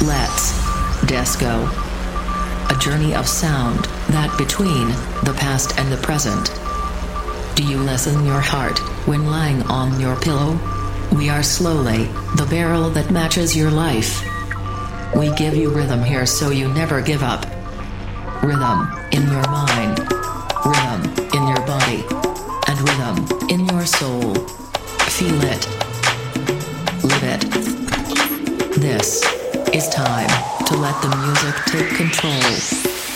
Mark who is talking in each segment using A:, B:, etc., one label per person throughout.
A: Let's Desco. A journey of sound that between the past and the present. Do you lessen your heart when lying on your pillow? We are slowly the barrel that matches your life. We give you rhythm here so you never give up. Rhythm in your mind, rhythm in your body, and rhythm in your soul. Let the music take control.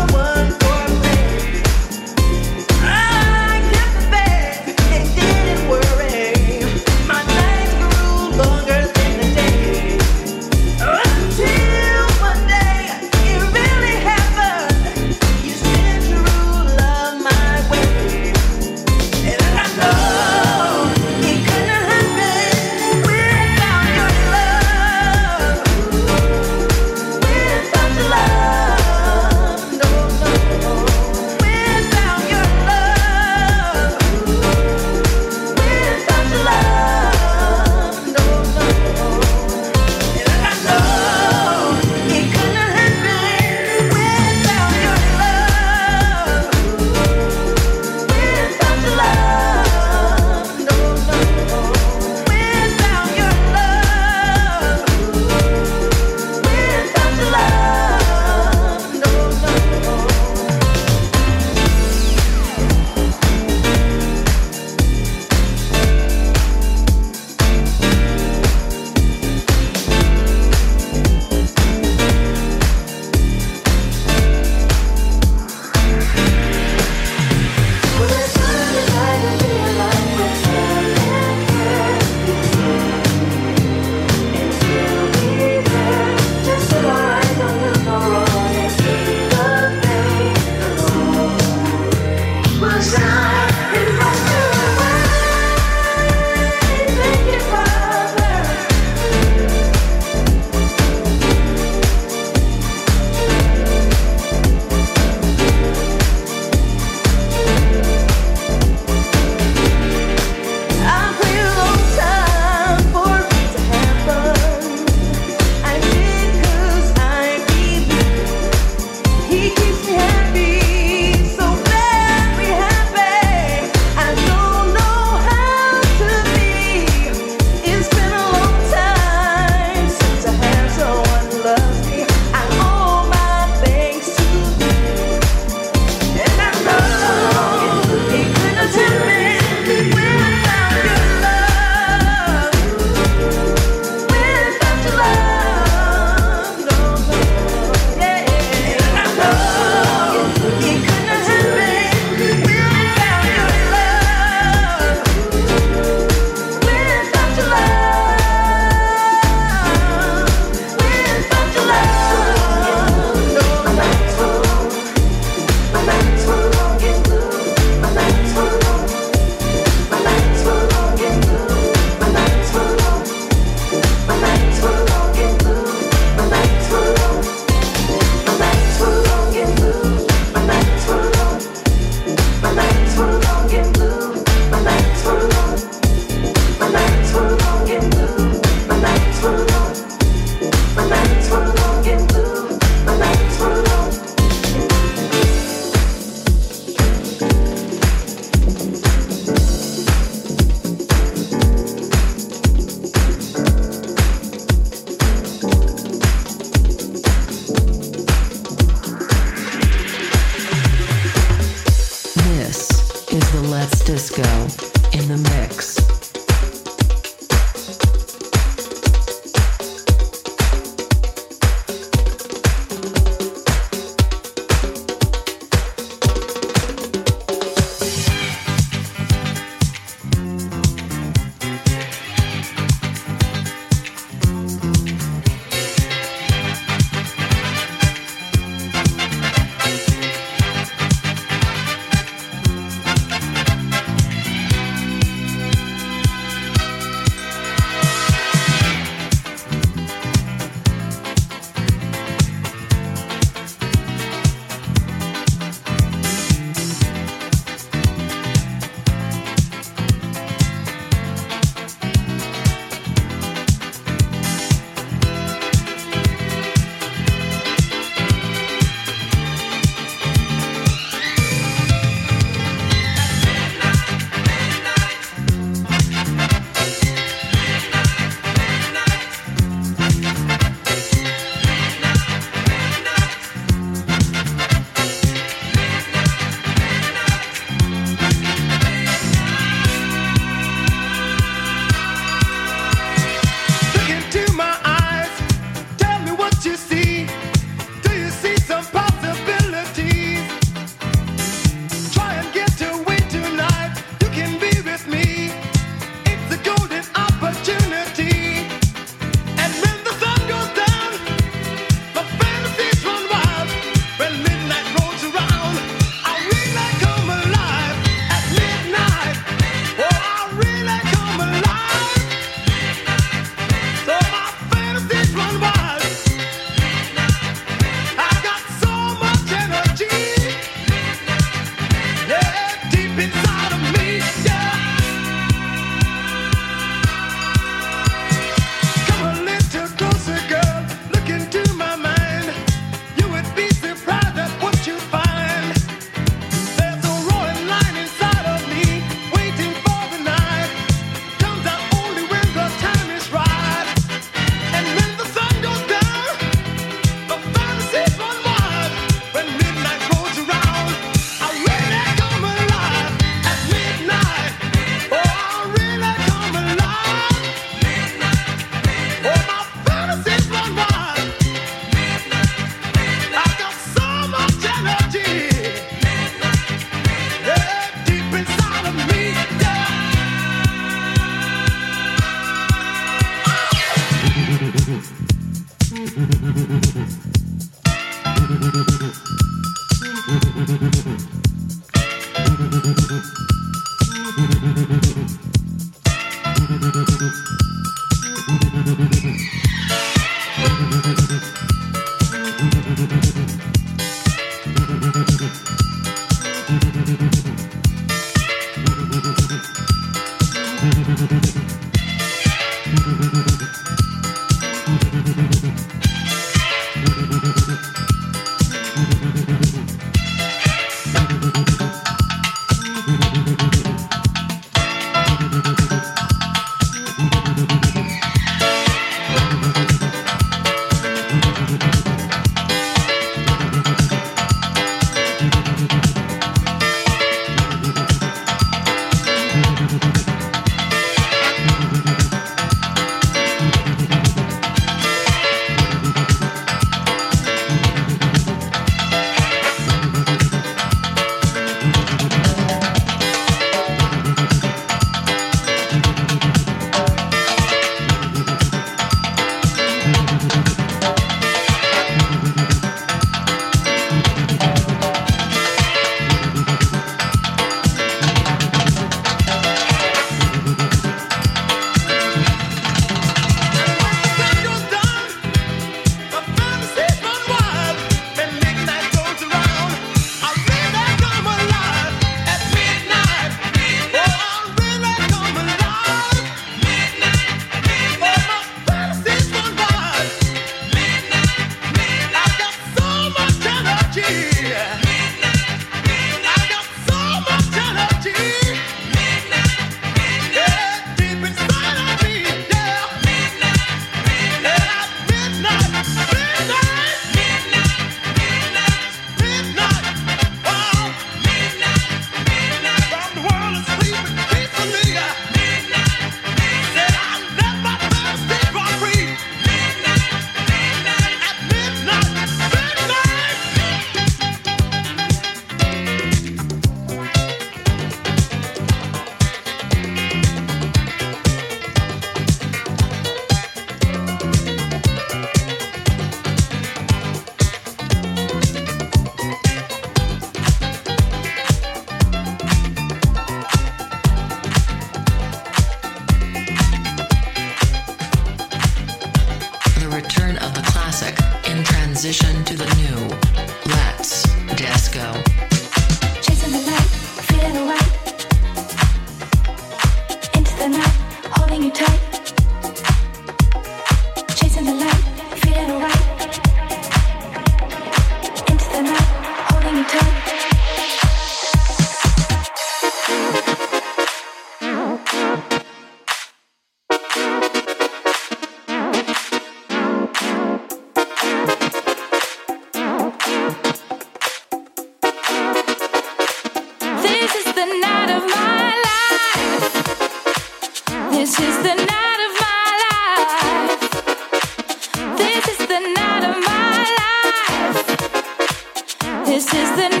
B: My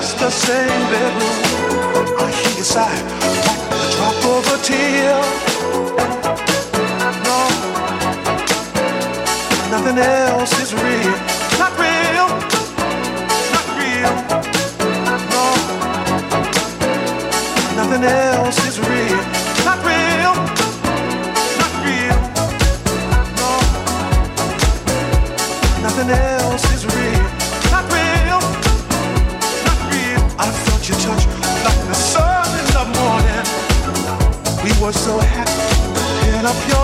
B: just the
A: same bedroom. I hear a sigh, like a drop of a tear. No, nothing else is real. up your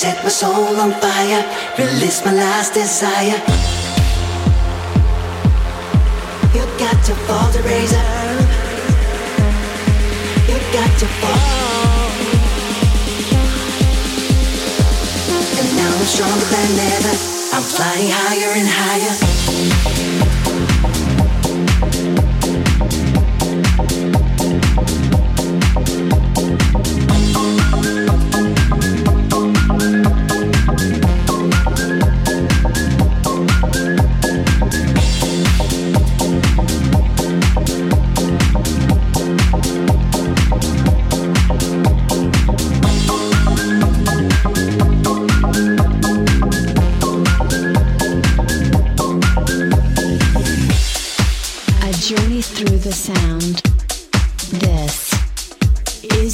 C: set my soul on fire, release my last desire. You got to fall the razor. You got to fall. And now I'm stronger than ever. I'm flying higher and higher.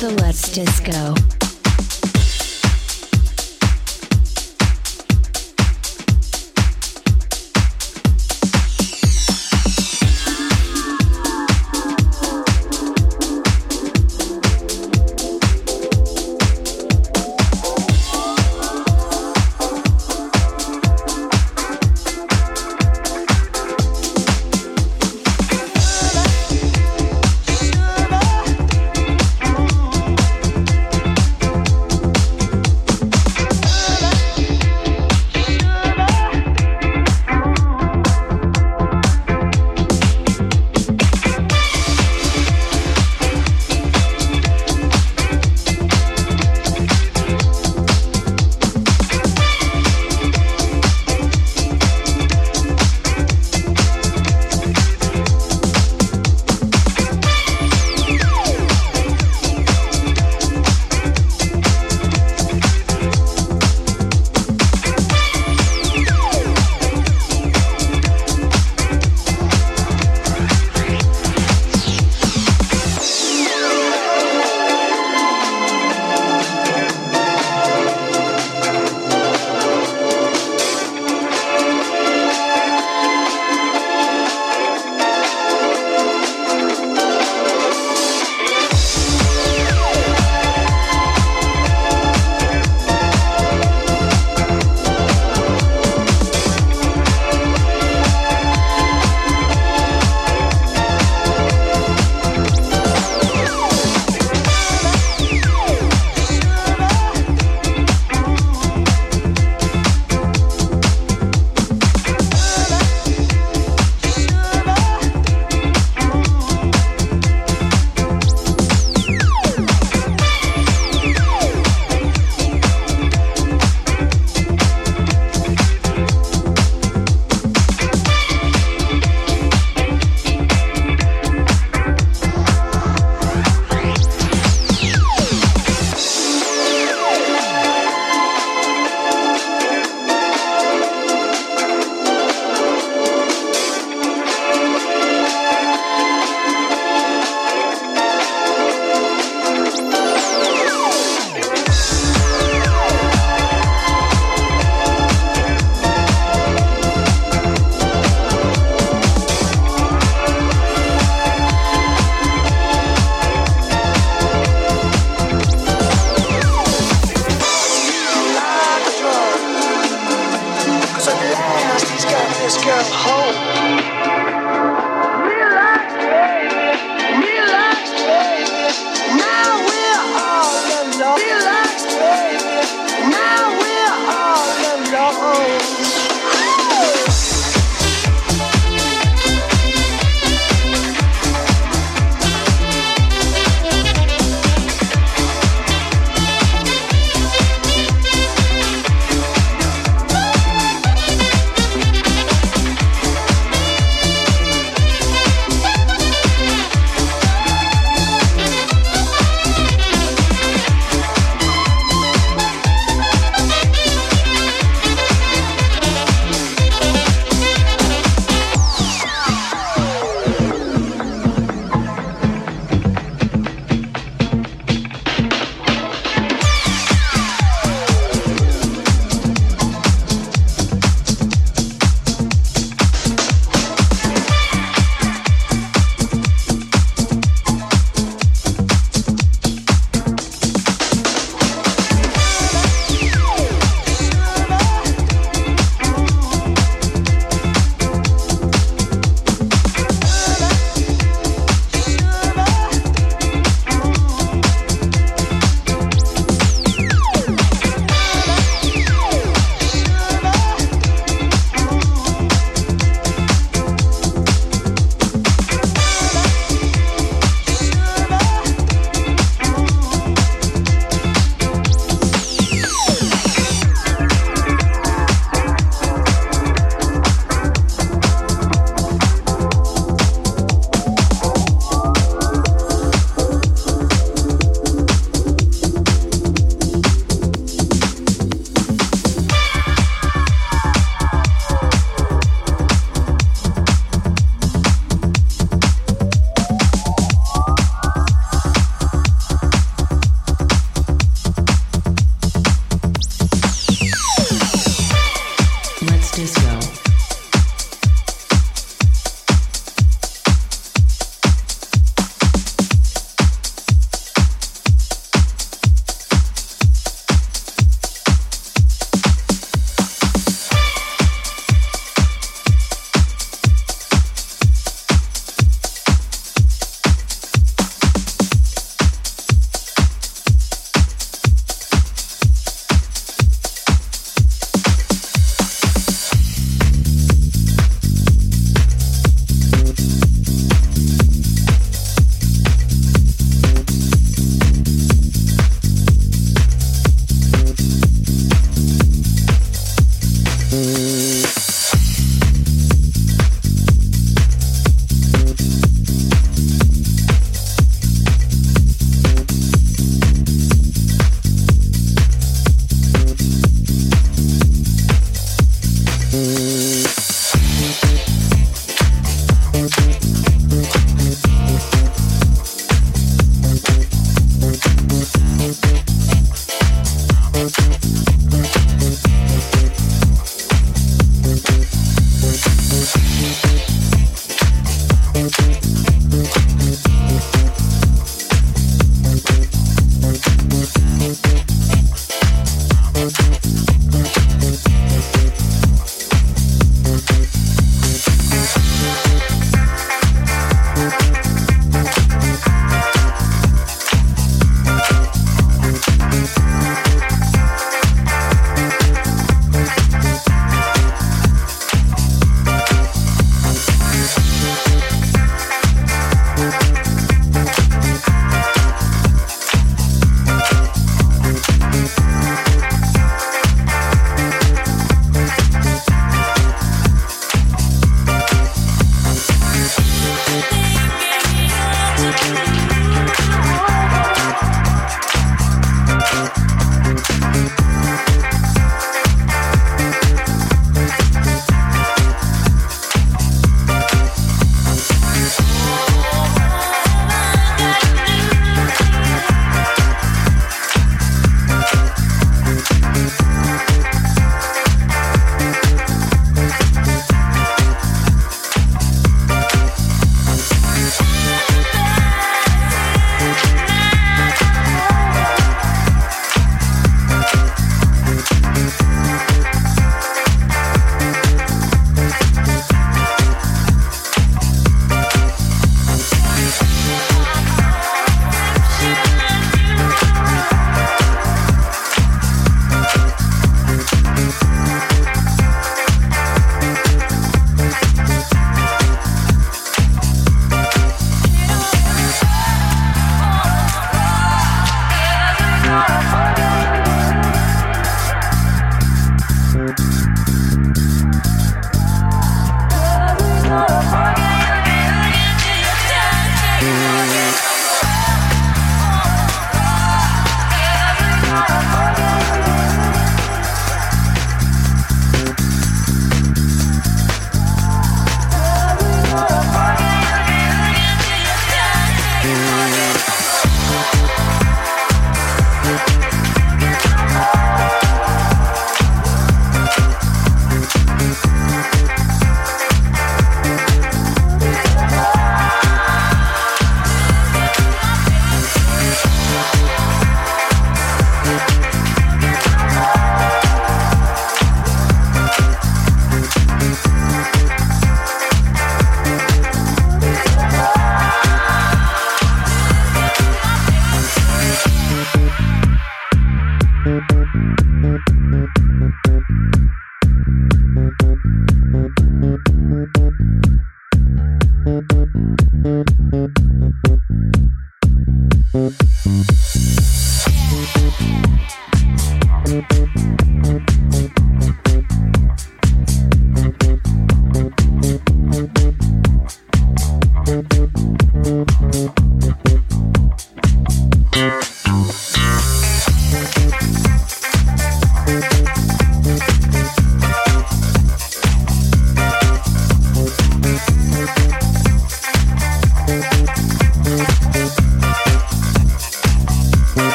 C: The
D: Let's Disco.